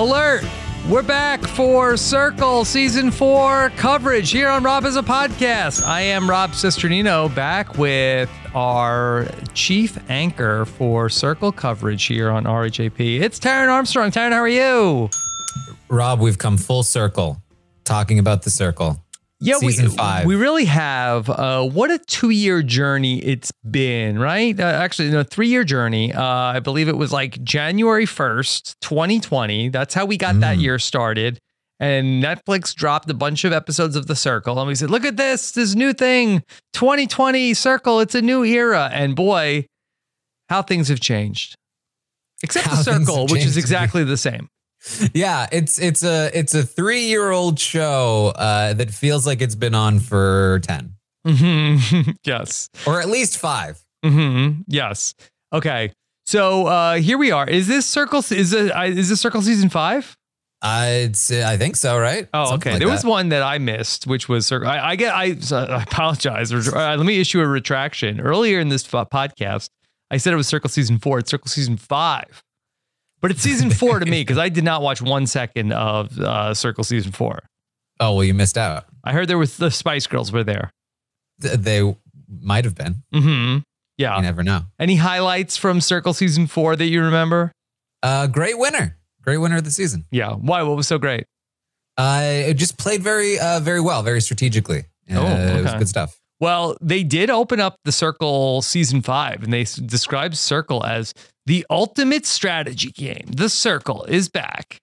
Alert! We're back for Circle Season 4 coverage here on Rob Has a Podcast. I am Rob Cesternino back with our chief anchor for Circle coverage here on RHAP. It's Taryn Armstrong. Taryn, how are you? Rob, we've come full circle talking about the circle. Yeah, Season we, five. we really have. Uh, what a two year journey it's been, right? Uh, actually, no, three year journey. Uh, I believe it was like January 1st, 2020. That's how we got that year started. And Netflix dropped a bunch of episodes of The Circle. And we said, look at this, this new thing 2020 Circle. It's a new era. And boy, how things have changed. Except How The Circle, which is exactly the same. Yeah, it's it's a it's a three year old show uh, that feels like it's been on for ten Mhm. yes. or at least five. hmm Yes. Okay. So uh here we are. Is this circle? Is uh, Is this circle season five? Uh, it's I think so, right? Oh, Something okay. like there was one that I missed, which was circle. I, I get. I, I apologize. Uh, let me issue a retraction. Earlier in this podcast, I said it was circle season four. It's circle season five, but it's season four to me because I did not watch one second of uh, circle season four. Oh well, you missed out. I heard there was the Spice Girls were there. Th- They might have been. hmm Yeah. You never know. Any highlights from circle season four that you remember? Uh, great winner, great winner of the season. Yeah. Why? What was so great? Uh, it just played very uh, very well, very strategically. Uh, Oh, it was good stuff. Well, they did open up the Circle season five, and they described Circle as the ultimate strategy game. The Circle is back.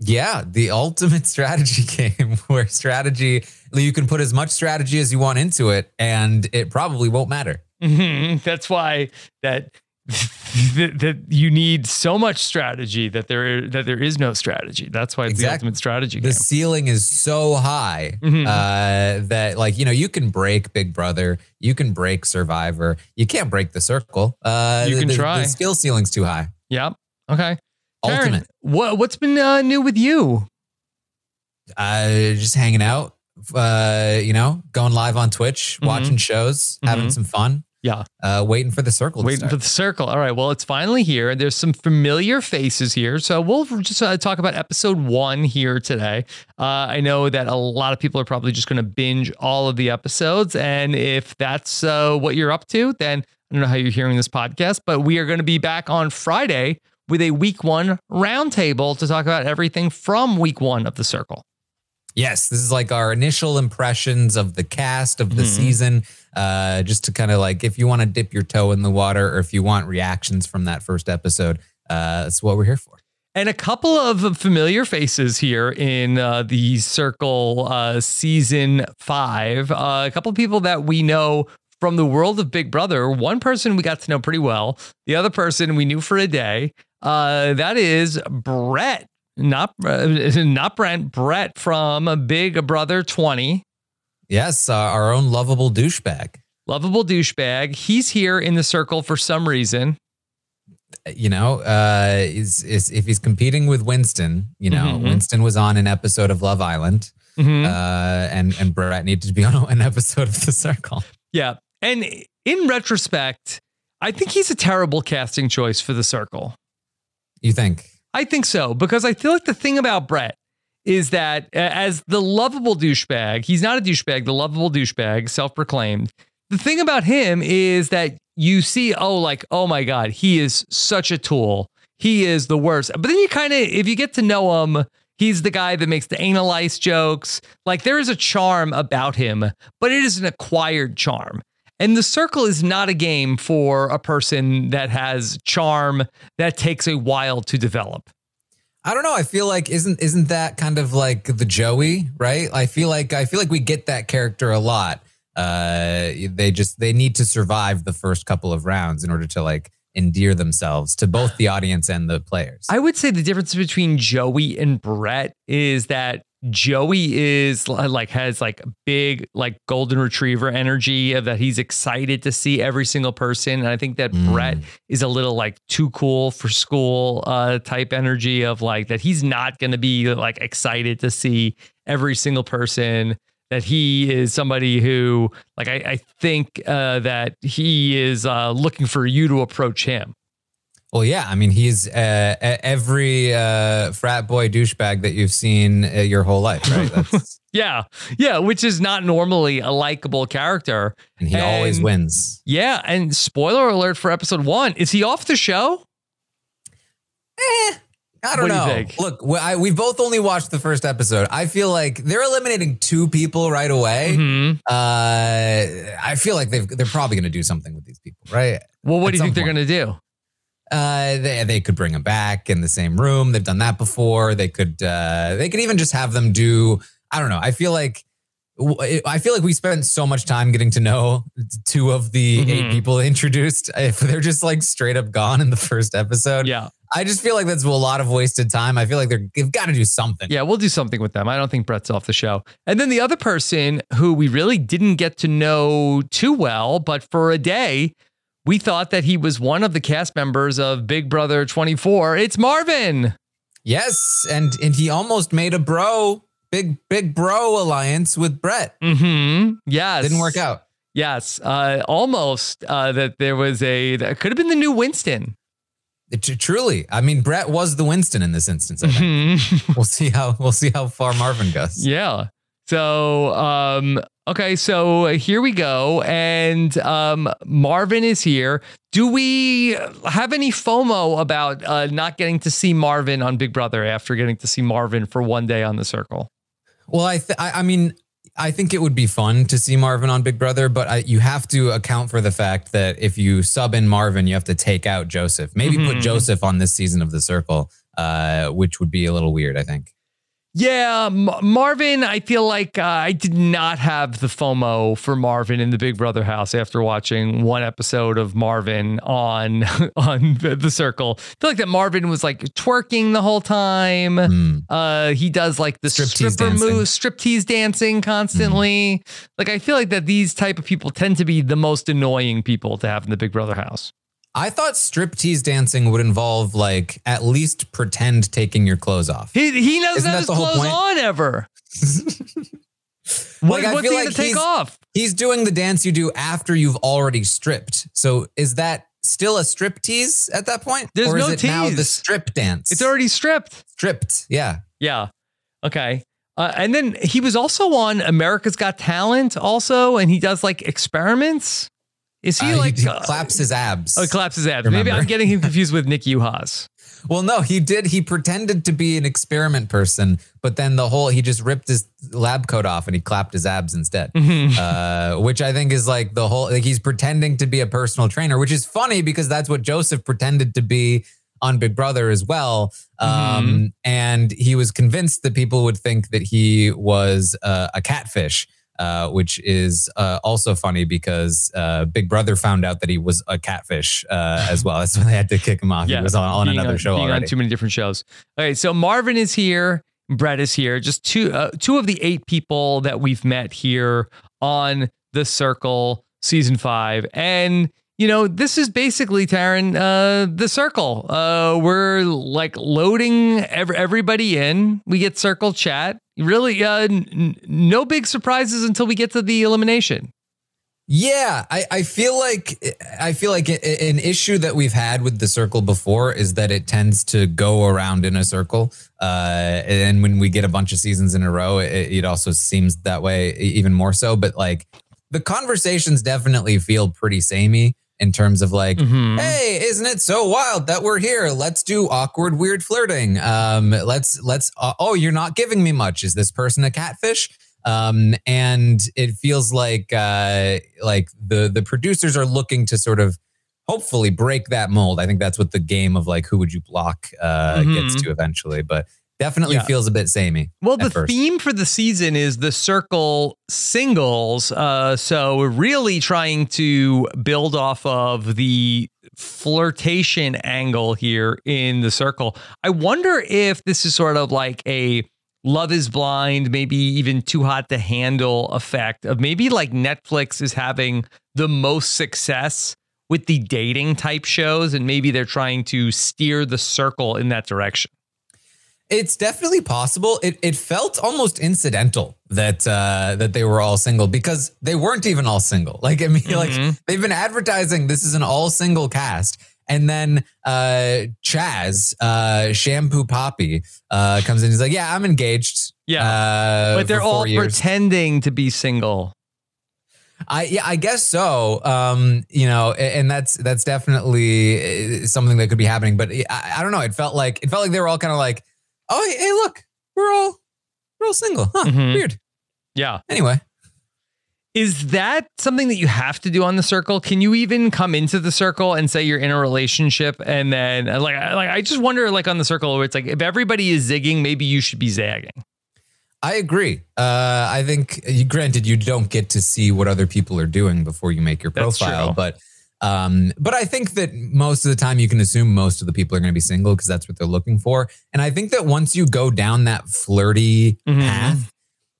Yeah, the ultimate strategy game where strategy you can put as much strategy as you want into it, and it probably won't matter. Mhm. That's why that, that that you need so much strategy that there that there is no strategy. That's why it's the ultimate strategy The game. ceiling is so high Mhm. uh, that, like, you know, you can break Big Brother, you can break Survivor, you can't break the circle. Uh, You can the, try. The skill ceiling's too high. Yep. Okay. Taryn, Ultimate. What what's been uh, new with you? Uh, just hanging out, uh, you know, going live on Twitch, Mhm. watching shows, having Mhm. some fun, Yeah. uh, waiting for the circle. to Waiting for the circle. All right. Well, it's finally here. There's some familiar faces here. So we'll just uh, talk about episode one here today. Uh, I know that a lot of people are probably just going to binge all of the episodes. And if that's uh, what you're up to, then I don't know how you're hearing this podcast, but we are going to be back on Friday with a week one roundtable to talk about everything from week one of the circle. Yes, this is like our initial impressions of the cast of the Mhm. season. Uh, just to kind of like, if you want to dip your toe in the water, or if you want reactions from that first episode, uh, that's what we're here for. And a couple of familiar faces here in uh, the Circle uh, season five. Uh, a couple of people that we know from the world of Big Brother. One person we got to know pretty well. The other person we knew for a day. Uh, that is Brett, not uh, not Brent. Brett from Big Brother twenty. Yes, uh, our own lovable douchebag. Lovable douchebag. He's here in the circle for some reason. You know, uh, is is if he's competing with Winston, you know, Mhm. Winston was on an episode of Love Island, Mhm. uh, and and Brett needed to be on an episode of The Circle. Yeah. And in retrospect, I think he's a terrible casting choice for the circle. You think? I think so because I feel like the thing about Brett is that as the lovable douchebag, he's not a douchebag, the lovable douchebag, self proclaimed. The thing about him is that you see, oh, like, oh my God, he is such a tool. He is the worst. But then you kind of, if you get to know him, he's the guy that makes the anal ice jokes. Like there is a charm about him, but it is an acquired charm. And the circle is not a game for a person that has charm that takes a while to develop. I don't know. I feel like isn't isn't that kind of like the Joey, right? I feel like I feel like we get that character a lot. Uh, they just they need to survive the first couple of rounds in order to like endear themselves to both the audience and the players. I would say the difference between Joey and Brett is that Joey is like has like big like golden retriever energy of that he's excited to see every single person and I think that Mm. Brett is a little like too cool for school uh type energy of like that he's not going to be like excited to see every single person that he is somebody who like I, I think uh that he is uh looking for you to approach him Well, yeah. I mean, he's uh, every uh, frat boy douchebag that you've seen uh, your whole life, right? That's, Yeah, yeah, which is not normally a likable character. and he always wins. Yeah, and spoiler alert for episode one: is he off the show? Eh. I don't What do know. think? Look, we, I, we both only watched the first episode. I feel like they're eliminating two people right away. Mhm. Uh, I feel like they've, they're probably going to do something with these people, right? Well, what At do you think they're going to do? Uh, they they could bring them back in the same room. They've done that before. They could uh, they could even just have them do. I don't know. I feel like I feel like we spent so much time getting to know two of the Mhm. eight people introduced. If they're just like straight up gone in the first episode, Yeah, I just feel like that's a lot of wasted time. I feel like they're, they've got to do something. yeah, we'll do something with them. I don't think Brett's off the show. And then the other person who we really didn't get to know too well, but for a day, we thought that he was one of the cast members of Big Brother 24. It's Marvin. Yes, and and he almost made a bro big big bro alliance with Brett. Hmm. Yes. Didn't work out. Yes. Uh, almost. Uh, that there was a that could have been the new Winston. It, truly, I mean, Brett was the Winston in this instance. I think. Mhm. we'll see how we'll see how far Marvin goes. Yeah. So, um, okay, so here we go. And um, Marvin is here. Do we have any FOMO about uh, not getting to see Marvin on Big Brother after getting to see Marvin for one day on the circle? Well, I th- I, I mean, I think it would be fun to see Marvin on Big Brother, but I, you have to account for the fact that if you sub in Marvin, you have to take out Joseph. Maybe Mhm. put Joseph on this season of The Circle, uh, which would be a little weird. I think. Yeah, M- Marvin, I feel like uh, I did not have the FOMO for Marvin in the Big Brother house after watching one episode of Marvin on on the, the circle. I feel like that Marvin was like twerking the whole time. Hmm. Uh, he does like the Striptease stripper dancing. moves, striptease dancing constantly. Like I feel like that these type of people tend to be the most annoying people to have in the Big Brother house. I thought striptease dancing would involve like at least pretend taking your clothes off. He he doesn't Isn't have his clothes point? on ever. what, Like, what's he like gonna take he's- off? He's doing the dance you do after you've already stripped. So is that still a strip tease at that point? There's or is no it now the strip dance? It's already stripped. stripped. Yeah. Yeah. Okay. Uh, and then he was also on America's Got Talent, also, and he does like experiments. Is he Uh, like he uh, claps his abs. Oh, he claps his abs. Maybe I'm getting him confused with Nick Uhas. Well, no, he did. He pretended to be an experiment person, but then the whole he just ripped his lab coat off and he clapped his abs instead. Uh, which I think is like the whole like he's pretending to be a personal trainer, which is funny because that's what Joseph pretended to be on Big Brother as well. Um, And he was convinced that people would think that he was uh, a catfish. Uh, which is uh, also funny because uh, Big Brother found out that he was a catfish uh, as well. That's why they had to kick him off. he was on, on another show being already. on too many different shows. All right, so Marvin is here, Brett is here. Just two uh, two of the eight people that we've met here on the Circle season five, and you know this is basically Taryn uh, the Circle. Uh, we're like loading ev- everybody in. We get Circle chat. Really, uh, n- no big surprises until we get to the elimination. Yeah, I, I feel like I feel like an issue that we've had with the circle before is that it tends to go around in a circle, uh, and when we get a bunch of seasons in a row, it, it also seems that way even more so. But like the conversations definitely feel pretty samey in terms of like, Mhm. hey, isn't it so wild that we're here? Let's do awkward, weird flirting. Um, let's let's. Uh, oh, you're not giving me much. Is this person a catfish? um, and it feels like uh, like the the producers are looking to sort of hopefully break that mold. I think that's what the game of like who would you block uh, gets Mhm. to eventually, but definitely Yeah. feels a bit samey. Well, the first. theme for the season is the circle singles. Uh, so we're really trying to build off of the flirtation angle here in the circle. I wonder if this is sort of like a love is blind, maybe even too hot to handle effect of maybe like Netflix is having the most success with the dating type shows, and maybe they're trying to steer the circle in that direction. It's definitely possible. It it felt almost incidental that uh that they were all single because they weren't even all single. Like I mean, like they've been advertising this is an all single cast. And then uh Chaz, uh Shampoo Papi, uh comes in. He's like, Yeah, I'm engaged. Yeah. Uh, but they're all years." pretending to be single. I yeah, I guess so. Um, you know, and that's that's definitely uh, something that could be happening. But I, I don't know. It felt like it felt like they were all kind of like, oh, hey, hey, look, we're all we're all single. Huh? Mhm. Weird. Yeah. Anyway, Is that something that you have to do on the circle? Can you even come into the circle and say you're in a relationship and then uh, like I- like I just wonder like on the circle where it's like if everybody is zigging, maybe you should be zagging. I agree. Uh, I think, granted, you don't get to see what other people are doing before you make your That's profile, true. but um, but I think that most of the time you can assume most of the people are going to be single because that's what they're looking for. And I think that once you go down that flirty Mhm. path,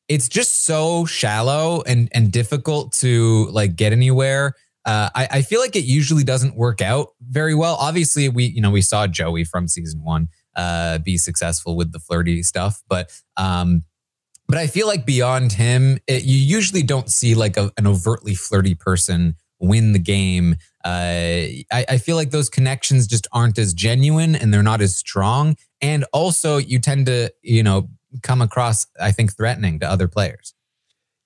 it's just so shallow and and difficult to like get anywhere. Uh, I, I feel like it usually doesn't work out very well. Obviously, we you know we saw Joey from season one uh, be successful with the flirty stuff, but um, but I feel like beyond him, it, you usually don't see like a, an overtly flirty person win the game. Uh, I, I feel like those connections just aren't as genuine and they're not as strong. And also, you tend to, you know, come across, I think, threatening to other players.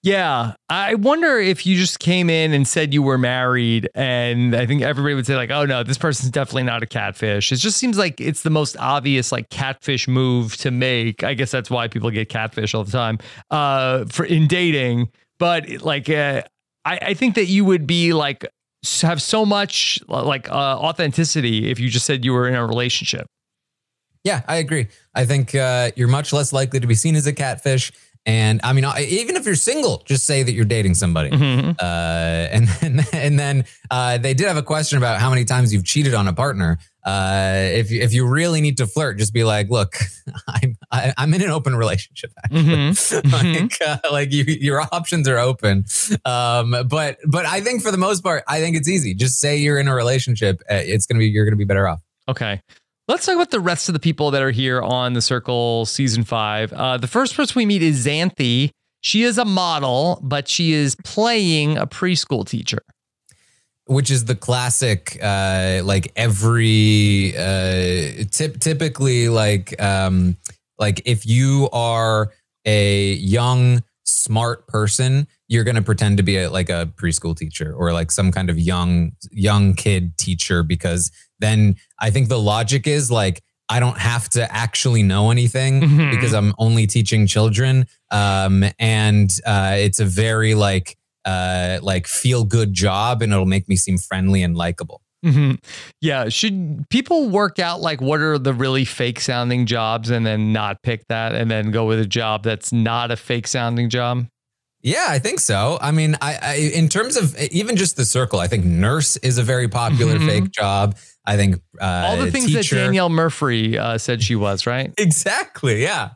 Yeah. I wonder if you just came in and said you were married and I think everybody would say like, "Oh no, this person's definitely not a catfish." It just seems like it's the most obvious like catfish move to make. I guess that's why people get catfish all the time. Uh for in dating, but like uh, I I think that you would be like have so much like uh, authenticity if you just said you were in a relationship. Yeah, I agree. I think uh, you're much less likely to be seen as a catfish. And I mean, even if you're single, just say that you're dating somebody. Mhm. Uh, and then, and then uh, they did have a question about how many times you've cheated on a partner. Uh, if you, if you really need to flirt, just be like, look, I'm I, I'm in an open relationship. Actually, Mhm. like uh, like you, your options are open. Um, but but I think for the most part, I think it's easy. Just say you're in a relationship. Uh, It's gonna be you're gonna be better off. Okay. Let's talk about the rest of the people that are here on the Circle season five. Uh, the first person we meet is Xanthi. She is a model, but she is playing a preschool teacher. Which is the classic uh like every uh tip typically like um like if you are a young smart person you're going to pretend to be a, like a preschool teacher or like some kind of young young kid teacher because then i think the logic is like I don't have to actually know anything Mhm. because I'm only teaching children. Um, and uh, it's a very like uh, like feel good job, and it'll make me seem friendly and likable. hmm Yeah. Should people work out like what are the really fake sounding jobs and then not pick that and then go with a job that's not a fake sounding job? Yeah, I think so. I mean, I, I in terms of even just the circle, I think nurse is a very popular Mhm. fake job. I think uh, All the things teacher, that Danielle Murphy uh, said she was, right? Exactly. Yeah.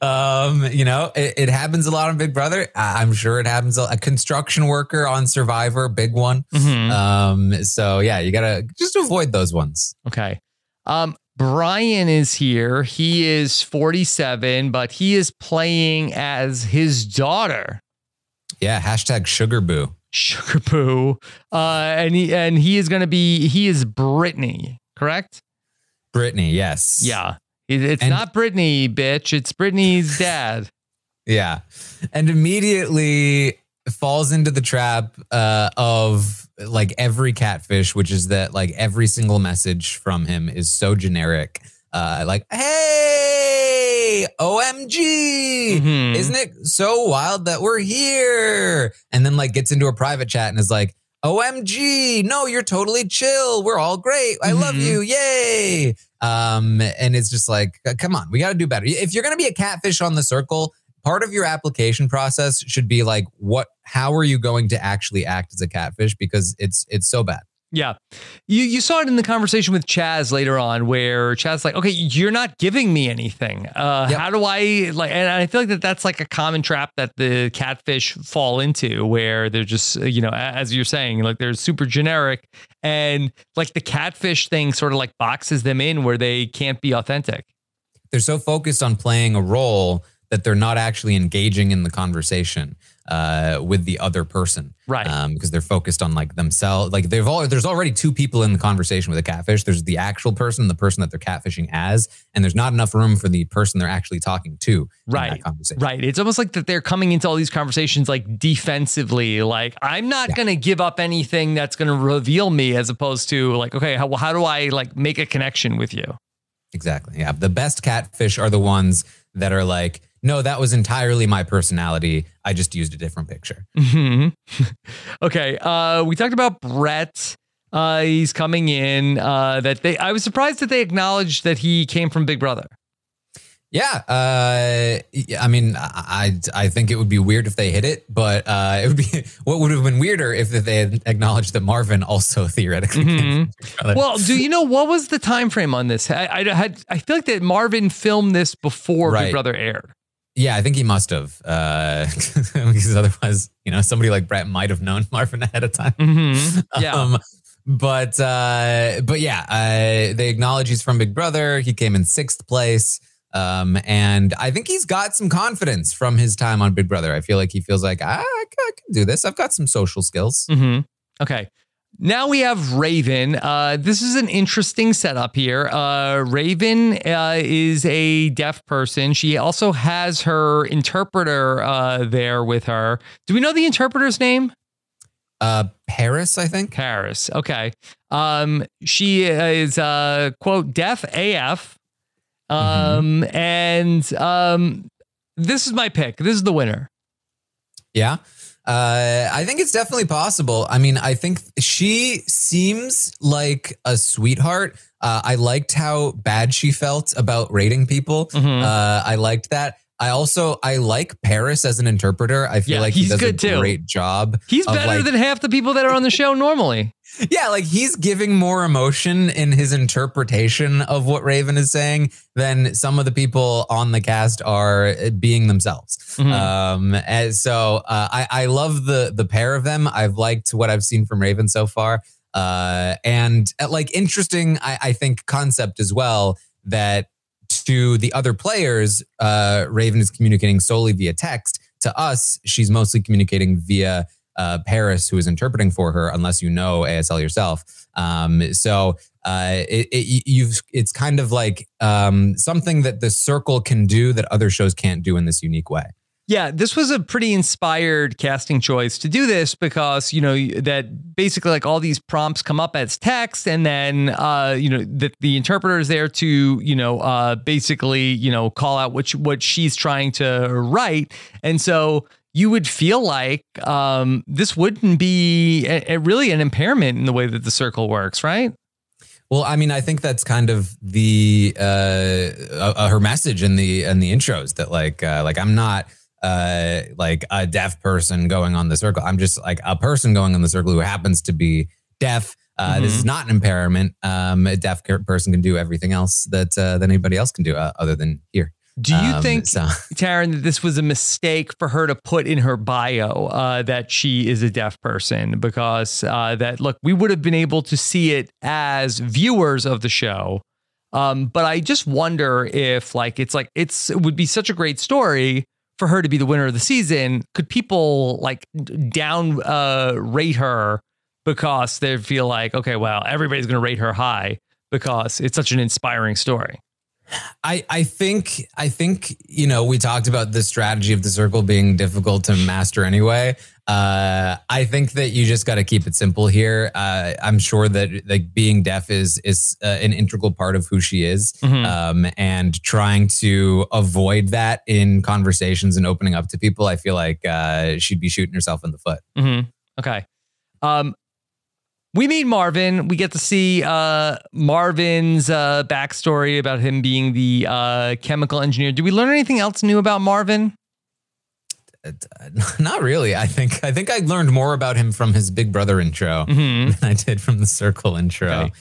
Um, you know, it, it happens a lot on Big Brother. I- I'm sure it happens. A, a construction worker on Survivor, big one. Mhm. Um, so yeah, you gotta just avoid those ones. Okay. Um, Brian is here. He is 47, but he is playing as his daughter, Yeah. Hashtag sugar boo. Sugar Poo. Uh, and he and he is gonna be he is Brittany, correct? Brittany. Yes. Yeah. It- It's And- not Brittany, bitch. It's Brittany's dad. Yeah. And immediately falls into the trap uh, of like every catfish, which is that like every single message from him is so generic. Uh, like, hey, OMG. Mhm. Isn't it so wild that we're here? And then like gets into a private chat and is like, OMG, no, you're totally chill. We're all great. I love Mhm. you. Yay. Um, and it's just like, come on, we got to do better. If you're going to be a catfish on the circle, part of your application process should be like, what, how are you going to actually act as a catfish? Because it's, it's so bad. Yeah. You you saw it in the conversation with Chaz later on where Chaz's like, okay, you're not giving me anything. Uh, Yep. How do I like, and I feel like that that's like a common trap that the catfish fall into where they're just, you know, as you're saying, like they're super generic and like the catfish thing sort of like boxes them in where they can't be authentic. They're so focused on playing a role that they're not actually engaging in the conversation uh, with the other person. Right. Um, because they're focused on like themselves. Like they've all there's already two people in the conversation with a catfish. There's the actual person, the person that they're catfishing as, and there's not enough room for the person they're actually talking to. in Right. that conversation. Right. It's almost like that they're coming into all these conversations like defensively, like I'm not Yeah. going to give up anything that's going to reveal me as opposed to like, okay, how, how do I like make a connection with you? Exactly. Yeah. The best catfish are the ones that are like, no, that was entirely my personality. I just used a different picture. hmm okay. Uh, we talked about Brett. Uh, he's coming in. Uh, that they. I was surprised that they acknowledged that he came from Big Brother. Yeah, uh, I mean, I I think it would be weird if they hit it, but uh, it would be what would have been weirder if they had acknowledged that Marvin also theoretically. came from Big Well, do you know what was the time frame on this? I, I had. I feel like that Marvin filmed this before Big Brother aired. Yeah, I think he must have, uh, because otherwise, you know, somebody like Brett might have known Marvin ahead of time. Mhm. Yeah. Um, but uh, but yeah, uh, they acknowledge he's from Big Brother. He came in sixth place. Um, and I think he's got some confidence from his time on Big Brother. I feel like he feels like ah, I, can, I can do this. I've got some social skills. hmm Okay. Now we have Raven. Uh, this is an interesting setup here. Uh, Raven uh, is a deaf person. She also has her interpreter uh, there with her. Do we know the interpreter's name? Uh, Paris, I think. Paris. Okay. Um, she is uh, quote deaf AF. Um, and um, this is my pick. This is the winner. Yeah. Uh, I think it's definitely possible. I mean, I think she seems like a sweetheart. Uh, I liked how bad she felt about rating people. Mhm. Uh, I liked that. I also I like Paris as an interpreter. I feel Yeah, like he does good a too. great job. He's better like- than half the people that are on the show normally. Yeah, like he's giving more emotion in his interpretation of what Raven is saying than some of the people on the cast are uh, being themselves. Mhm. Um, and so uh, I, I love the the pair of them. I've liked what I've seen from Raven so far, uh, and uh, like interesting. I, I think concept as well that to the other players, uh, Raven is communicating solely via text. To us, she's mostly communicating via uh, Paris, who is interpreting for her, unless you know ASL yourself. Um, so uh, it, it, you've it's kind of like um, something that the circle can do that other shows can't do in this unique way. Yeah, this was a pretty inspired casting choice to do this because you know that basically like all these prompts come up as text, and then uh, you know that the interpreter is there to you know uh, basically you know call out what she, what she's trying to write, and so you would feel like um, this wouldn't be a, a really an impairment in the way that the circle works, right? Well, I mean, I think that's kind of the uh, uh, her message in the in the intros that like uh, like I'm not uh like a deaf person going on the circle. I'm just like a person going on the circle who happens to be deaf. Uh, Mm-hmm. This is not an impairment. Um, a deaf person can do everything else that uh, that anybody else can do uh, other than hear. Do you Um, think, so- Taryn, that this was a mistake for her to put in her bio uh, that she is a deaf person? Because uh, that look, we would have been able to see it as viewers of the show. Um, but I just wonder if, like, it's like it's it would be such a great story for her to be the winner of the season. Could people like down uh, rate her because they feel like, okay, well, everybody's going to rate her high because it's such an inspiring story. I, I think I think you know we talked about the strategy of the circle being difficult to master anyway. Uh, I think that you just got to keep it simple here. Uh, I'm sure that like being deaf is is uh, an integral part of who she is, Mhm. um, and trying to avoid that in conversations and opening up to people. I feel like uh, she'd be shooting herself in the foot. hmm Okay. Um, we meet Marvin. We get to see uh, Marvin's uh, backstory about him being the uh, chemical engineer. Do we learn anything else new about Marvin? Not really. I think I think I learned more about him from his Big Brother intro Mhm. than I did from the Circle intro. Okay.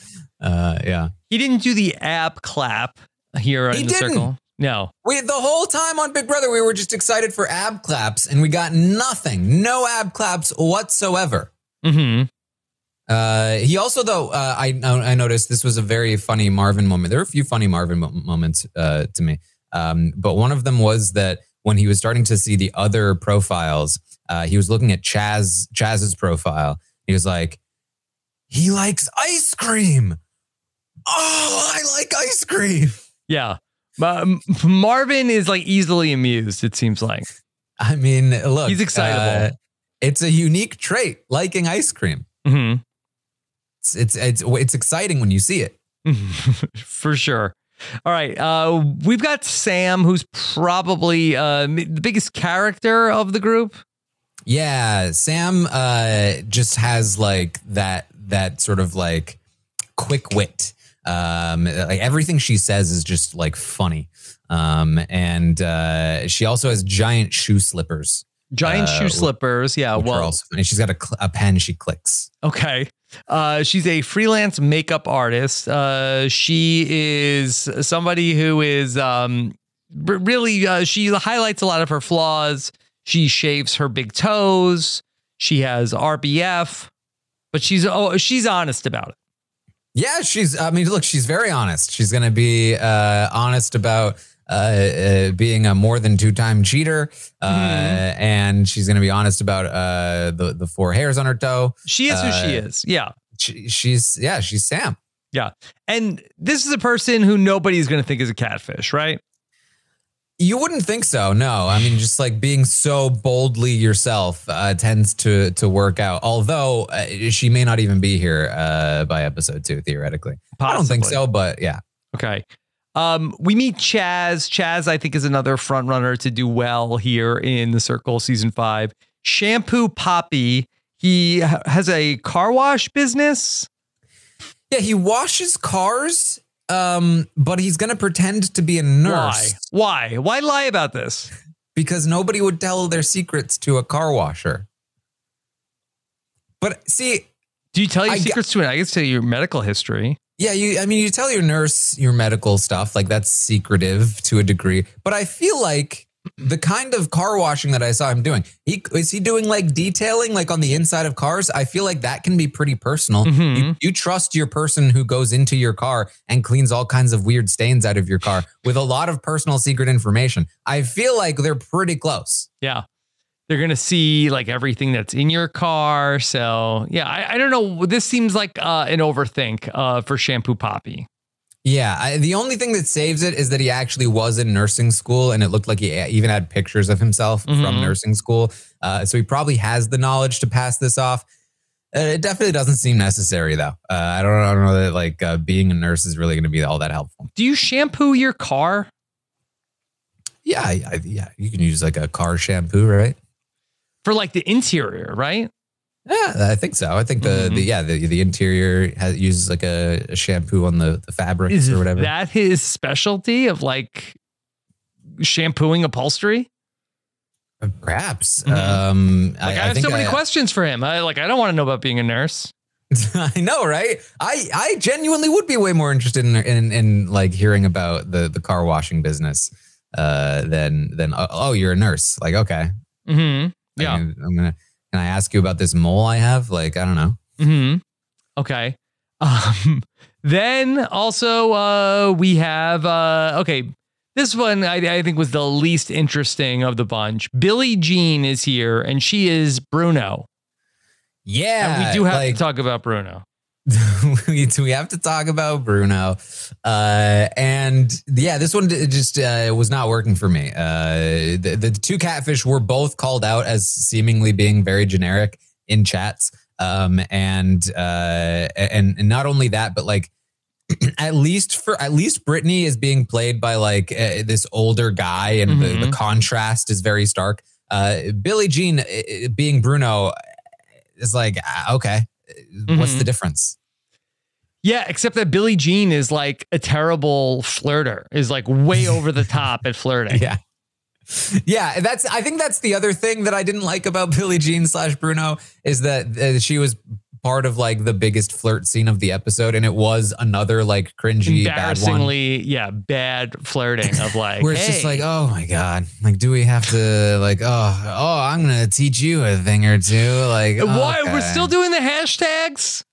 Uh, yeah. He didn't do the ab clap here He in the didn't. circle. No. We the whole time on Big Brother, we were just excited for ab claps, and we got nothing. No ab claps whatsoever. hmm Uh, he also, though, uh, I I noticed this was a very funny Marvin moment. There were a few funny Marvin mo- moments uh, to me, um, but one of them was that when he was starting to see the other profiles, uh, he was looking at Chaz Chaz's profile. He was like, "He likes ice cream. Oh, I like ice cream." Yeah. Um, Marvin is like easily amused, it seems like. I mean, look, He's excitable. uh, it's a unique trait, liking ice cream. hmm It's, it's it's it's exciting when you see it. For sure. All right. Uh, we've got Sam, who's probably uh, the biggest character of the group. Yeah, Sam uh, just has like that that sort of like quick wit. Um, like everything she says is just like funny. Um, and uh, she also has giant shoe slippers. Giant uh, shoe slippers. Yeah. Well, also funny. She's got a, cl- a pen she clicks. okay. Uh, she's a freelance makeup artist. Uh, she is somebody who is um, really, uh, she highlights a lot of her flaws. She shaves her big toes. She has RBF, but she's oh, she's honest about it. Yeah, she's. I mean, look, she's very honest. She's going to be uh, honest about uh, uh, being a more than two time cheater, uh, Mm-hmm. and she's going to be honest about uh, the the four hairs on her toe. She is who she is. Yeah. She, she's yeah, she's Sam. Yeah. And this is a person who nobody's going to think is a catfish, right? You wouldn't think so, no. I mean, just like being so boldly yourself uh, tends to to work out. Although uh, she may not even be here uh, by episode two, theoretically. I don't think so, but yeah. Okay. Um, we meet Chaz. Chaz, I think, is another front runner to do well here in the Circle season five. Shampoo Papi. He has a car wash business. Yeah, he washes cars, um, but he's going to pretend to be a nurse. Why? Why? Why lie about this? because nobody would tell their secrets to a car washer. But see, Do you tell your I secrets to it? I guess tell your medical history. Yeah, you I mean you tell your nurse your medical stuff, like that's secretive to a degree. But I feel like the kind of car washing that I saw him doing, he is he doing like detailing like on the inside of cars? I feel like that can be pretty personal. Mhm. You, you trust your person who goes into your car and cleans all kinds of weird stains out of your car with a lot of personal secret information. I feel like they're pretty close. Yeah. They're gonna see like everything that's in your car. So yeah, I, I don't know. This seems like uh, an overthink uh, for Shampoo Papi. Yeah, I, the only thing that saves it is that he actually was in nursing school, and it looked like he even had pictures of himself Mhm. from nursing school. Uh, so he probably has the knowledge to pass this off. Uh, it definitely doesn't seem necessary, though. Uh, I don't, I don't know that like uh, being a nurse is really going to be all that helpful. Do you shampoo your car? Yeah, I, I, yeah, you can use like a car shampoo, right? For like the interior, right? Yeah, I think so. I think the, Mm-hmm. the yeah the, the interior has, uses like a, a shampoo on the, the fabrics Is or whatever. Is that his specialty of like shampooing upholstery? Perhaps. Mhm. Um, Like I, have think so many I- questions for him. I like I don't want to know about being a nurse. I know, right? I I genuinely would be way more interested in in, in like hearing about the the car washing business uh, than than oh, oh you're a nurse. Like okay, Mm-hmm. Yeah. I am gonna. Can I ask you about this mole I have? Like I don't know. Hmm. Okay. Um. Then also, uh, we have uh. Okay. This one I, I think was the least interesting of the bunch. Billie Jean is here, and she is Bruno. Yeah, And we do have like- to talk about Bruno. we we have to talk about Bruno. Uh, and yeah, this one just uh, was not working for me. Uh, the, the two catfish were both called out as seemingly being very generic in chats. Um, and, uh, and, and not only that, but like, at least for at least Brittany is being played by like uh, this older guy, and the, the Mhm. contrast is very stark. Uh, Billie Jean being Bruno is like ah, okay, what's the difference? Yeah, except that Billie Jean is like a terrible flirter, is like way over the top at flirting. Yeah. Yeah, that's. I think that's the other thing that I didn't like about Billie Jean slash Bruno is that uh, she was part of like the biggest flirt scene of the episode, and it was another like cringy, bad one. Embarrassingly, yeah, bad flirting of like, Where it's hey, just like, oh my god, like, do we have to like, oh, oh, I'm gonna teach you a thing or two, like, why we're still doing the hashtags?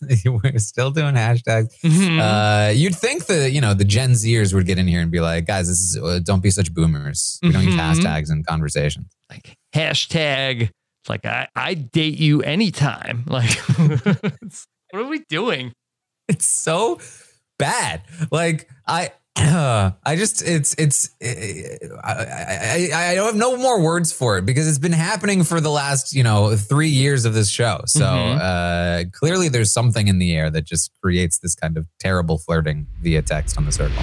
we're still doing hashtags. Mhm. Uh, you'd think that you know the Gen Zers would get in here and be like, guys, this is uh, don't be such boomers. We don't use Mhm. hashtags in conversations. like hashtag like I I date you anytime. Like what are we doing? it's so bad. Like I, I just it's it's I, I I I don't have no more words for it because it's been happening for the last you know three years of this show. So Mhm. uh, clearly there's something in the air that just creates this kind of terrible flirting via text on the circle.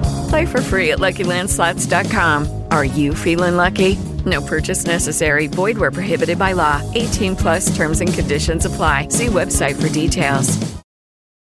Play for free at LuckyLandSlots.com. Are you feeling lucky? No purchase necessary. Void where prohibited by law. 18 plus terms and conditions apply. See website for details.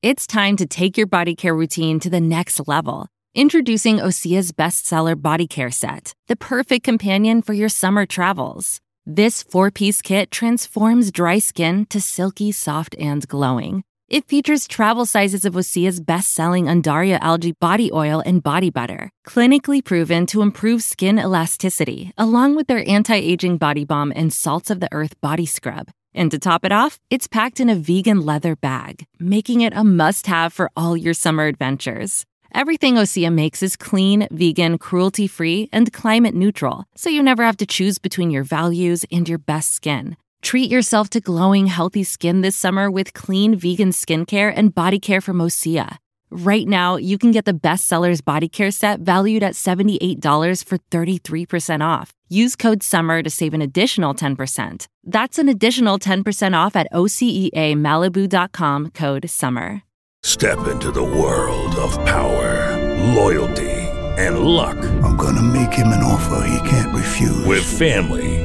It's time to take your body care routine to the next level. Introducing Osea's bestseller body care set, the perfect companion for your summer travels. This four piece kit transforms dry skin to silky, soft, and glowing. It features travel sizes of Osea's best selling Undaria algae body oil and body butter, clinically proven to improve skin elasticity, along with their anti aging body balm and salts of the earth body scrub. And to top it off, it's packed in a vegan leather bag, making it a must have for all your summer adventures. Everything Osea makes is clean, vegan, cruelty free, and climate neutral, so you never have to choose between your values and your best skin. Treat yourself to glowing, healthy skin this summer with clean vegan skincare and body care from Osea. Right now, you can get the bestsellers body care set valued at $78 for 33% off. Use code SUMMER to save an additional 10%. That's an additional 10% off at OseaMalibu.com code SUMMER. Step into the world of power, loyalty, and luck. I'm gonna make him an offer he can't refuse. With family,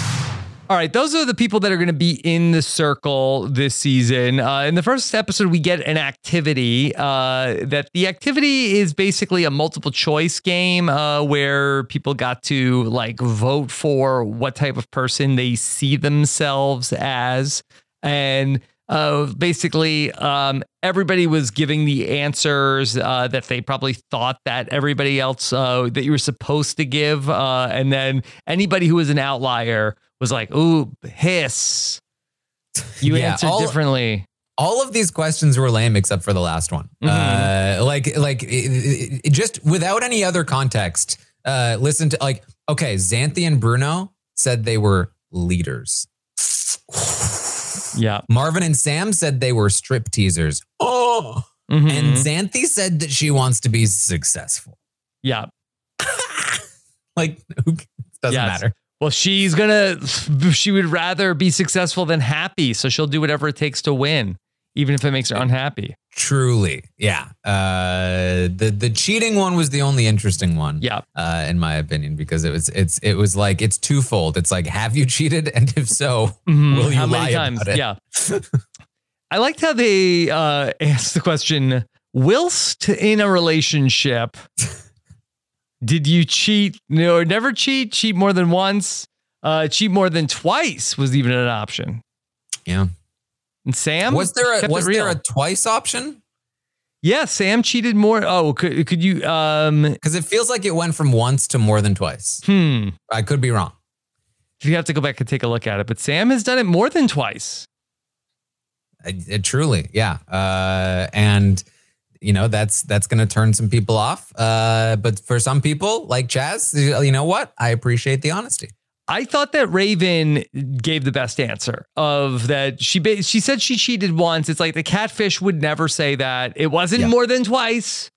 All right, those are the people that are going to be in the circle this season. Uh, in the first episode, we get an activity. Uh, that the activity is basically a multiple choice game uh, where people got to like vote for what type of person they see themselves as, and uh, basically um, everybody was giving the answers uh, that they probably thought that everybody else uh, that you were supposed to give, uh, and then anybody who was an outlier was like, "Ooh, hiss." You Yeah, answered all- differently. all of these questions were lame except for the last one. Uh, like, like it, it- just without any other context. Uh, listen to like, okay, Xanthi and Bruno said they were leaders. Yeah. Marvin and Sam said they were strip teasers. Oh, Mhm. and Xanthi said that she wants to be successful. Yeah. Like, who, doesn't Yes. matter. Well, she's gonna. She would rather be successful than happy, so she'll do whatever it takes to win, even if it makes her unhappy. Truly, yeah. Uh, the the cheating one was the only interesting one. Yeah, uh, in my opinion, because it was it's it was like it's twofold. It's like, have you cheated, and if so, Mhm. will you How lie many times? about it? Yeah. I liked how they uh, asked the question: Whilst in a relationship, did you cheat? No, or never cheat. Cheat more than once. Uh, cheat more than twice was even an option. Yeah. And Sam Was there a was there a twice option? Yeah, Sam cheated more. Oh, could could you? Um, Because it feels like it went from once to more than twice. hmm. I could be wrong. You have to go back and take a look at it. But Sam has done it more than twice. It truly, yeah. Uh, and you know that's that's going to turn some people off. Uh, but for some people, like Chaz, you know what? I appreciate the honesty. I thought that Raven gave the best answer of that she ba- she said she cheated once. It's like the catfish would never say that. It wasn't Yeah. more than twice.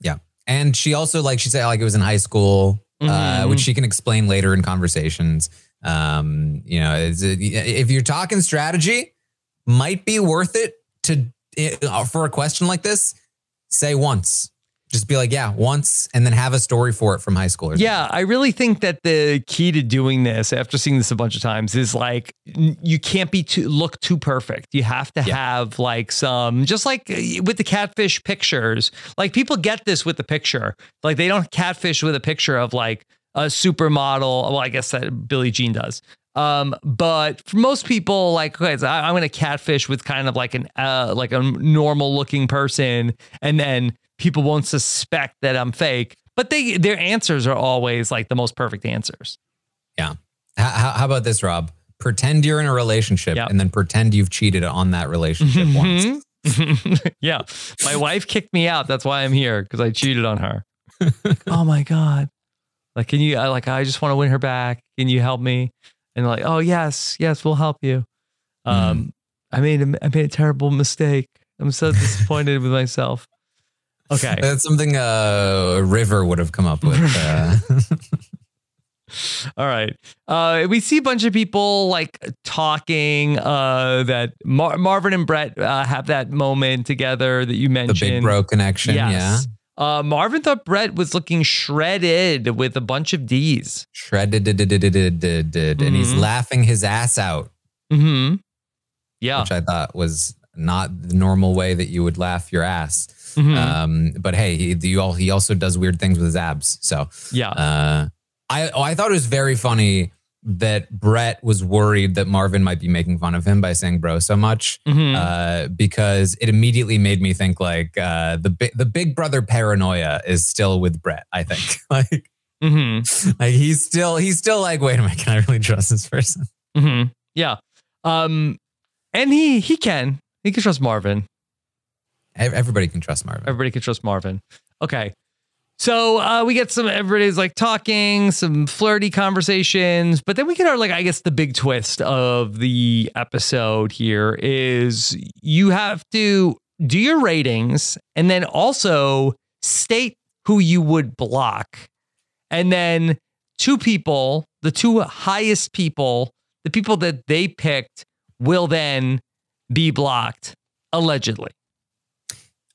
Yeah. And she also like she said like it was in high school, uh, Mhm. which she can explain later in conversations. Um, you know, is it, if you're talking strategy, might be worth it to it, for a question like this. Say once, just be like, yeah, once, and then have a story for it from high school. Yeah, I really think that the key to doing this, after seeing this a bunch of times, is like you can't be too look too perfect. You have to have like some, just like with the catfish pictures. Like people get this with the picture. Like they don't catfish with a picture of like a supermodel. Well, I guess that Billie Jean does. Um, but for most people, like okay, so I, I'm gonna catfish with kind of like an uh, like a normal looking person, and then people won't suspect that I'm fake. But they their answers are always like the most perfect answers. Yeah. How, how, about this, Rob? Pretend you're in a relationship and then pretend you've cheated on that relationship once. Mhm. yeah, my wife kicked me out. That's why I'm here because I cheated on her. oh my god! Like, can you? I like, I just want to win her back. Can you help me? And like, oh yes, yes, we'll help you. Um, I made a, I made a terrible mistake. I'm so disappointed with myself. Okay. That's something uh, River would have come up with. Uh, All right. Uh, we see a bunch of people like talking uh, that Mar- Marvin and Brett uh, have that moment together that you mentioned. The big bro connection, Yes. Uh, Marvin thought Brett was looking shredded with a bunch of D's. shredded, did, and he's laughing his ass out, Mm-hmm. Yeah. which I thought was not the normal way that you would laugh your ass. Mhm. Um, but hey, he, you all, he also does weird things with his abs. So Yeah. uh, I, oh, I thought it was very funny that Brett was worried that Marvin might be making fun of him by saying bro so much Mhm. uh, because it immediately made me think like uh, the bi- the big brother paranoia is still with Brett. I think like Mm-hmm. like he's still he's still like wait a minute can I really trust this person? Mm-hmm. Yeah. Um, and he he can he can trust Marvin. Everybody can trust Marvin. Everybody can trust Marvin. Okay. So uh, we get some everybody's like talking, some flirty conversations, but then we get our like I guess the big twist of the episode here is you have to do your ratings and then also state who you would block. And then two people, the two highest people, the people that they picked will then be blocked allegedly.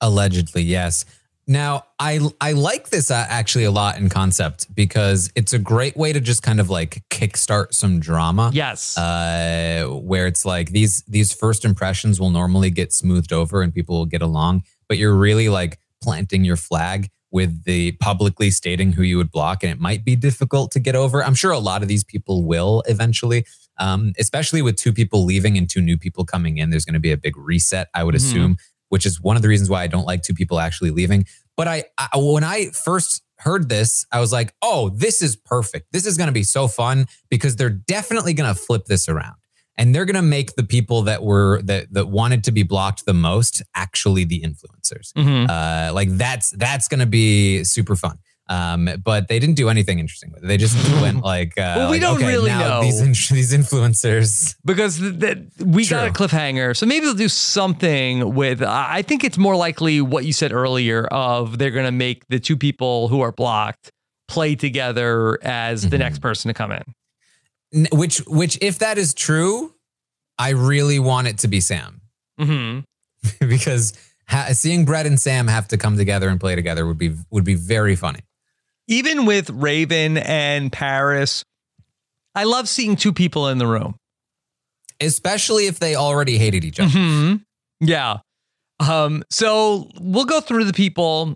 Allegedly, yes. Now, I I like this uh, actually a lot in concept because it's a great way to just kind of like kickstart some drama. Yes. Uh, where it's like these these first impressions will normally get smoothed over and people will get along, but you're really like planting your flag with the publicly stating who you would block, and it might be difficult to get over. I'm sure a lot of these people will eventually. Um, especially with two people leaving and two new people coming in, there's going to be a big reset, I would Mhm. assume which is one of the reasons why I don't like two people actually leaving. But I, I when I first heard this, I was like, "Oh, this is perfect. This is going to be so fun because they're definitely going to flip this around." And they're going to make the people that were that that wanted to be blocked the most actually the influencers. Mhm. Uh, like that's that's going to be super fun. Um, but they didn't do anything interesting with it. They just went like, uh, Well, we like, don't okay, really now know. these in- these influencers. because th- th- we got a cliffhanger. So maybe they'll do something with. I I think it's more likely what you said earlier of they're going to make the two people who are blocked play together as the next person to come in. Which which if that is true, I really want it to be Sam. Mm-hmm. because ha- seeing Brett and Sam have to come together and play together would be would be very funny. Even with Raven and Paris, I love seeing two people in the room. Especially if they already hated each other. hmm Yeah. Um, so we'll go through the people.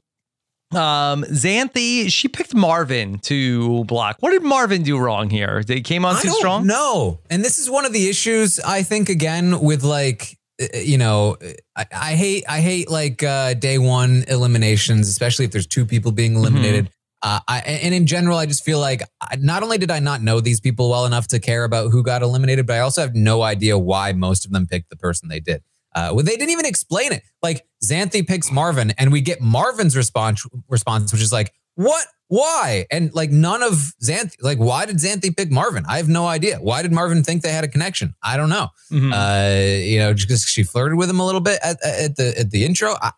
Um, Xanthi, she picked Marvin to block. What did Marvin do wrong here? They came on I too strong? No. And this is one of the issues I think again with like uh, you know I, I hate I hate like uh, day one eliminations, especially if there's two people being eliminated. Uh, I, and in general, I just feel like not only did I not know these people well enough to care about who got eliminated, but I also have no idea why most of them picked the person they did. Uh, well, they didn't even explain it. Like Xanthi picks Marvin, and we get Marvin's response, response, which is like, "What? Why?" And like none of Xanthi, like, why did Xanthi pick Marvin? I have no idea. Why did Marvin think they had a connection? I don't know. Mhm. Uh, you know, just because she flirted with him a little bit at, at the at the intro, I,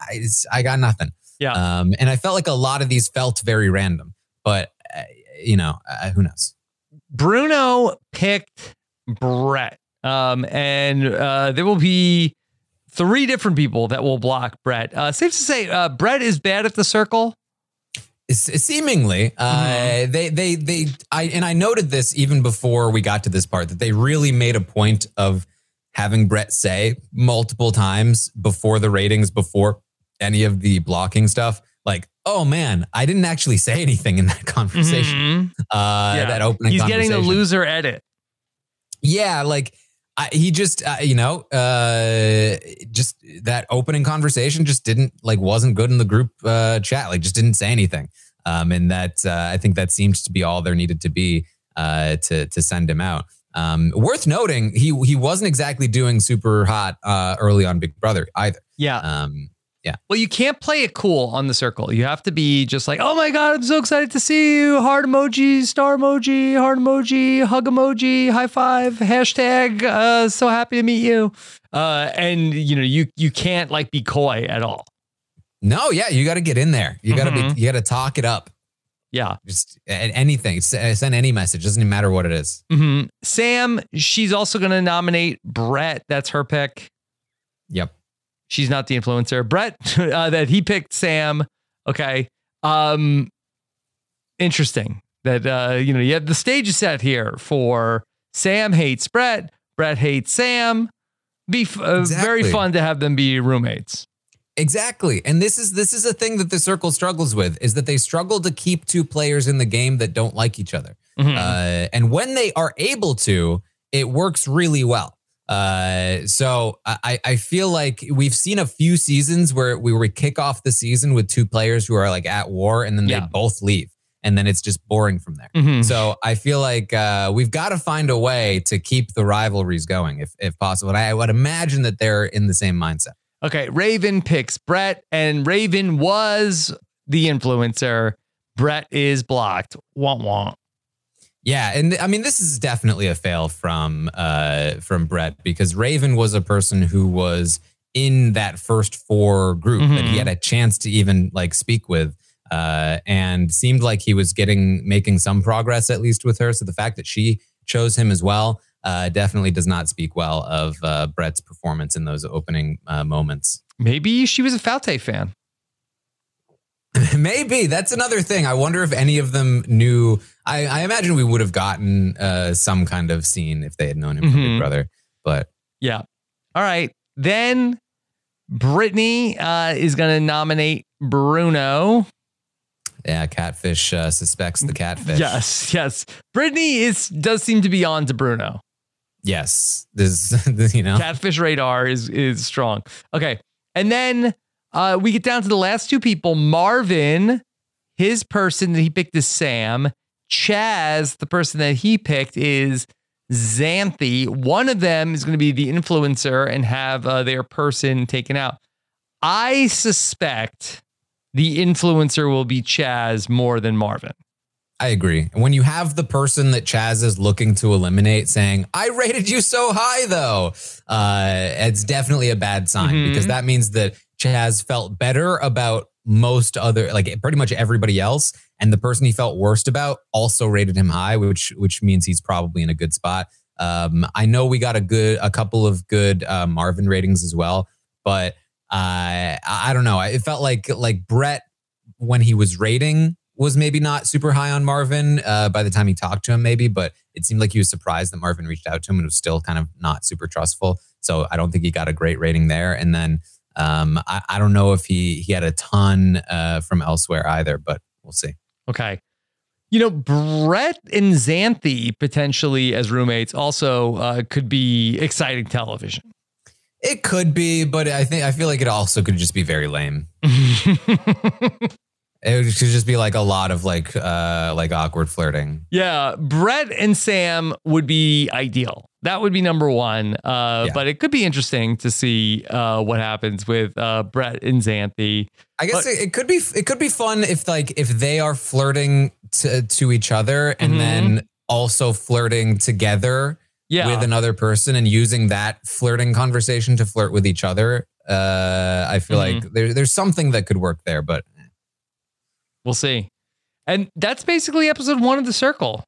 I got nothing. Yeah. Um, and I felt like a lot of these felt very random, but uh, you know, uh, who knows? Bruno picked Brett. Um, and uh, there will be three different people that will block Brett. Uh, safe to say, uh, Brett is bad at the circle. Seemingly, uh, they they they I and I noted this even before we got to this part that they really made a point of having Brett say multiple times before the ratings, before any of the blocking stuff, like, "Oh man, I didn't actually say anything in that conversation." Uh, Yeah. That opening. He's getting the loser edit. Yeah, like I, he just, uh, you know, uh, just that opening conversation just didn't like wasn't good in the group uh, chat. Like, just didn't say anything. Um, and that uh, I think that seemed to be all there needed to be uh, to to send him out. Um, worth noting, he he wasn't exactly doing super hot uh, early on Big Brother either. Yeah. Um, yeah. Well, you can't play it cool on the circle. You have to be just like, oh my God, I'm so excited to see you. Heart emoji, star emoji, heart emoji, hug emoji, high five, hashtag, uh, so happy to meet you. Uh, and you know, you you can't like be coy at all. No, yeah, you got to get in there. You got to Mhm. be. You got to talk it up. Yeah. Just anything. Send any message. Doesn't even matter what it is. hmm Sam, she's also going to nominate Brett. That's her pick. Yep. She's not the influencer. Brett, uh, that he picked Sam. Okay. Um, interesting that, uh, you know, you have the stage is set here for Sam hates Brett. Brett hates Sam. Be f- uh, very fun to have them be roommates. Exactly. And this is this is a thing that the circle struggles with is that they struggle to keep two players in the game that don't like each other. Mhm. Uh, and when they are able to, it works really well. Uh, so I, I feel like we've seen a few seasons where we would kick off the season with two players who are like at war and then Yeah. they both leave. And then it's just boring from there. Mhm. So I feel like uh, we've got to find a way to keep the rivalries going if, if possible. And I would imagine that they're in the same mindset. Okay, Raven picks Brett, and Raven was the influencer. Brett is blocked. Womp womp. Yeah, and I mean this is definitely a fail from uh from Brett because Raven was a person who was in that first four group that he had a chance to even like speak with uh and seemed like he was getting making some progress at least with her so the fact that she chose him as well uh definitely does not speak well of uh Brett's performance in those opening uh, moments. Maybe she was a Falte fan. Maybe that's another thing. I wonder if any of them knew. I, I imagine we would have gotten uh, some kind of scene if they had known him from Big Mhm. Brother. But Yeah. All right. Then Brittany uh, is going to nominate Bruno. yeah, Catfish uh, suspects the catfish. Yes, yes. Brittany is does seem to be on to Bruno. Yes. This, you know. Catfish radar is is strong. Okay. And then uh, we get down to the last two people. Marvin, his person that he picked is Sam. Chaz, the person that he picked is Xanthi. One of them is going to be the influencer and have uh, their person taken out. I suspect the influencer will be Chaz more than Marvin. I agree. And when you have the person that Chaz is looking to eliminate saying, I rated you so high, though, uh, it's definitely a bad sign Mhm. because that means that Chaz felt better about most other, like pretty much everybody else. And the person he felt worst about also rated him high, which which means he's probably in a good spot. Um, I know we got a good, a couple of good uh, Marvin ratings as well, but uh, I don't know. It felt like like Brett when he was rating was maybe not super high on Marvin uh, by the time he talked to him, maybe, but it seemed like he was surprised that Marvin reached out to him and was still kind of not super trustful. So I don't think he got a great rating there. And then um, I, I don't know if he he had a ton uh, from elsewhere either, but we'll see. Okay. You know, Brett and Xanthi potentially as roommates also uh, could be exciting television. It could be, but I think I feel like it also could just be very lame. it could just be like a lot of like uh like awkward flirting. Yeah, Brett and Sam would be ideal. That would be number one. Uh, But it could be interesting to see uh, what happens with uh, Brett and Xanthi. I guess But- it, could be it could be fun if like if they are flirting to, to each other and Mhm. then also flirting together Yeah. with another person and using that flirting conversation to flirt with each other. Uh, I feel Mhm. like there, there's something that could work there, but We'll see. And that's basically episode one of The Circle.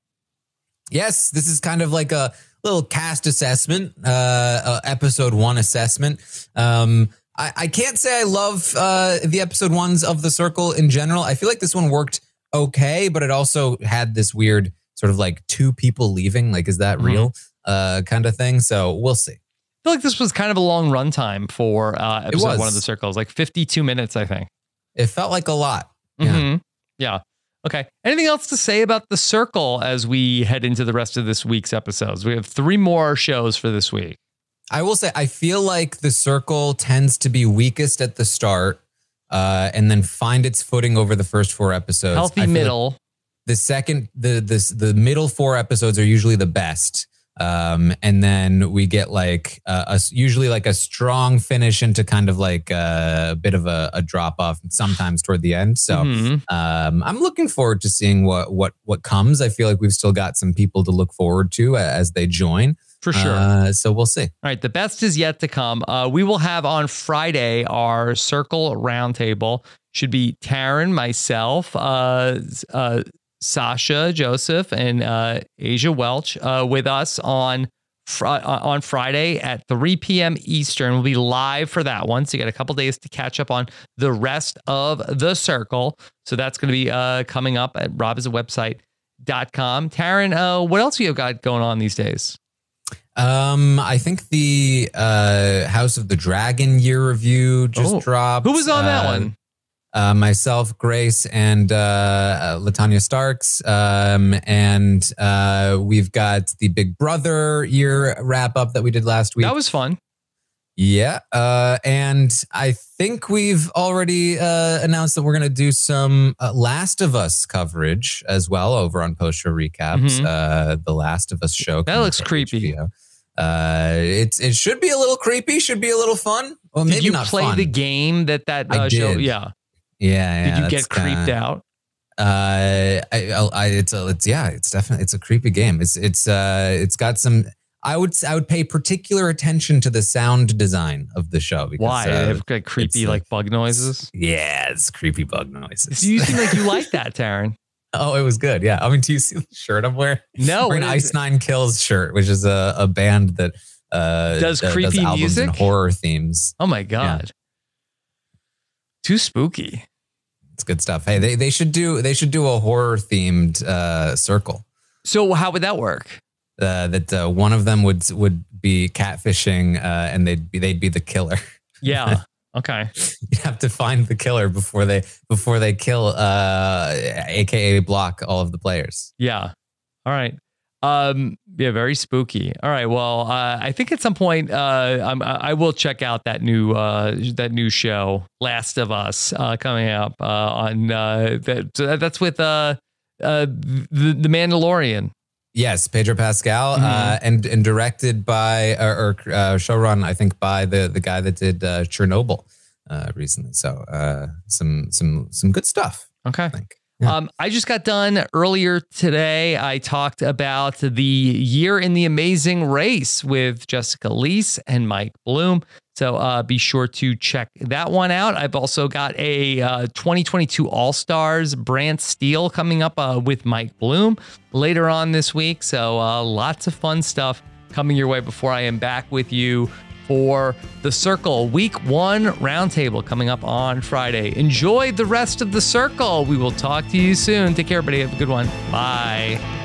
yes, this is kind of like a little cast assessment, uh, uh episode one assessment. Um, I, I can't say I love uh, the episode ones of The Circle in general. I feel like this one worked okay, but it also had this weird sort of like two people leaving. Like, is that Mhm. real? Uh, kind of thing. So we'll see. I feel like this was kind of a long runtime for uh, episode one of The Circles, like 52 minutes, I think. It felt like a lot. Yeah. Mhm. Yeah. Okay. Anything else to say about The Circle as we head into the rest of this week's episodes? We have three more shows for this week. I will say, I feel like the circle tends to be weakest at the start, uh, and then find its footing over the first four episodes. Healthy I feel like middle. the second, the the the middle four episodes are usually the best, um, and then we get like uh, a usually like a strong finish into kind of like uh, a bit of a, a drop off sometimes toward the end. So Mhm. um, I'm looking forward to seeing what what what comes. I feel like we've still got some people to look forward to as they join. For sure. Uh, so we'll see. All right, the best is yet to come. Uh, we will have on Friday our circle roundtable. Should be Taryn, myself, uh, uh, Sasha, Joseph, and uh, Asia Welch uh, with us on fr- uh, on Friday at 3 p.m. Eastern. We'll be live for that one, so you got a couple days to catch up on the rest of the circle. So that's going to be uh, coming up at robhasawebsite.com. Taryn, uh, what else do you got going on these days? Um, I think the uh House of the Dragon year review just Oh, dropped. who was on that Uh, one? Uh, myself, Grace, and uh, uh, Latanya Starks. Um, and uh, we've got the Big Brother year wrap up that we did last week. That was fun. Yeah. Uh, and I think we've already uh, announced that we're going to do some uh, Last of Us coverage as well over on post show recaps. Mhm. Uh, the Last of Us show. That looks creepy. HBO. Uh, it's it should be a little creepy, should be a little fun. Well, maybe Did you play fun. the game that that I show? did. Yeah. Yeah, yeah. Did you get creeped kinda- out? Uh, I, I, I, it's a, it's yeah, it's definitely, it's a creepy game. It's, it's, uh, it's got some. I would, I would pay particular attention to the sound design of the show. Because, Why? uh, have like creepy it's, uh, like bug noises. yeah, it's creepy bug noises. You seem like you like that, Taryn. Oh, it was good. Yeah. I mean, do you see the shirt I'm wearing? No, I'm an Ice Nine Kills shirt, which is a, a band that uh, Does creepy albums music? and horror themes. Oh my god. Too spooky. It's good stuff. Hey, they, they should do they should do a horror themed uh, circle. So how would that work? Uh, that uh, one of them would would be catfishing, uh, and they'd be they'd be the killer. Yeah. Okay. you have to find the killer before they before they kill, uh, aka block all of the players. Yeah. All right. Um. Yeah. Very spooky. All right. Well, uh, I think at some point, uh, I'm, I will check out that new uh that new show, Last of Us, uh, coming up uh, on uh that that's with uh uh the the Mandalorian. Yes, Pedro Pascal, Mm-hmm. uh, and and directed by or, or uh, showrun, I think, by the the guy that did uh, Chernobyl uh, recently. So uh, some some some good stuff. Okay. Um, I just got done earlier today. I talked about the year in the amazing race with Jessica Liese and Mike Bloom. So uh, be sure to check that one out. I've also got a uh, 2022 All Stars Brant Steele coming up uh, with Mike Bloom later on this week. So uh, lots of fun stuff coming your way before I am back with you for the Circle Week One Roundtable coming up on Friday. Enjoy the rest of the Circle. We will talk to you soon. Take care, everybody. Have a good one. Bye.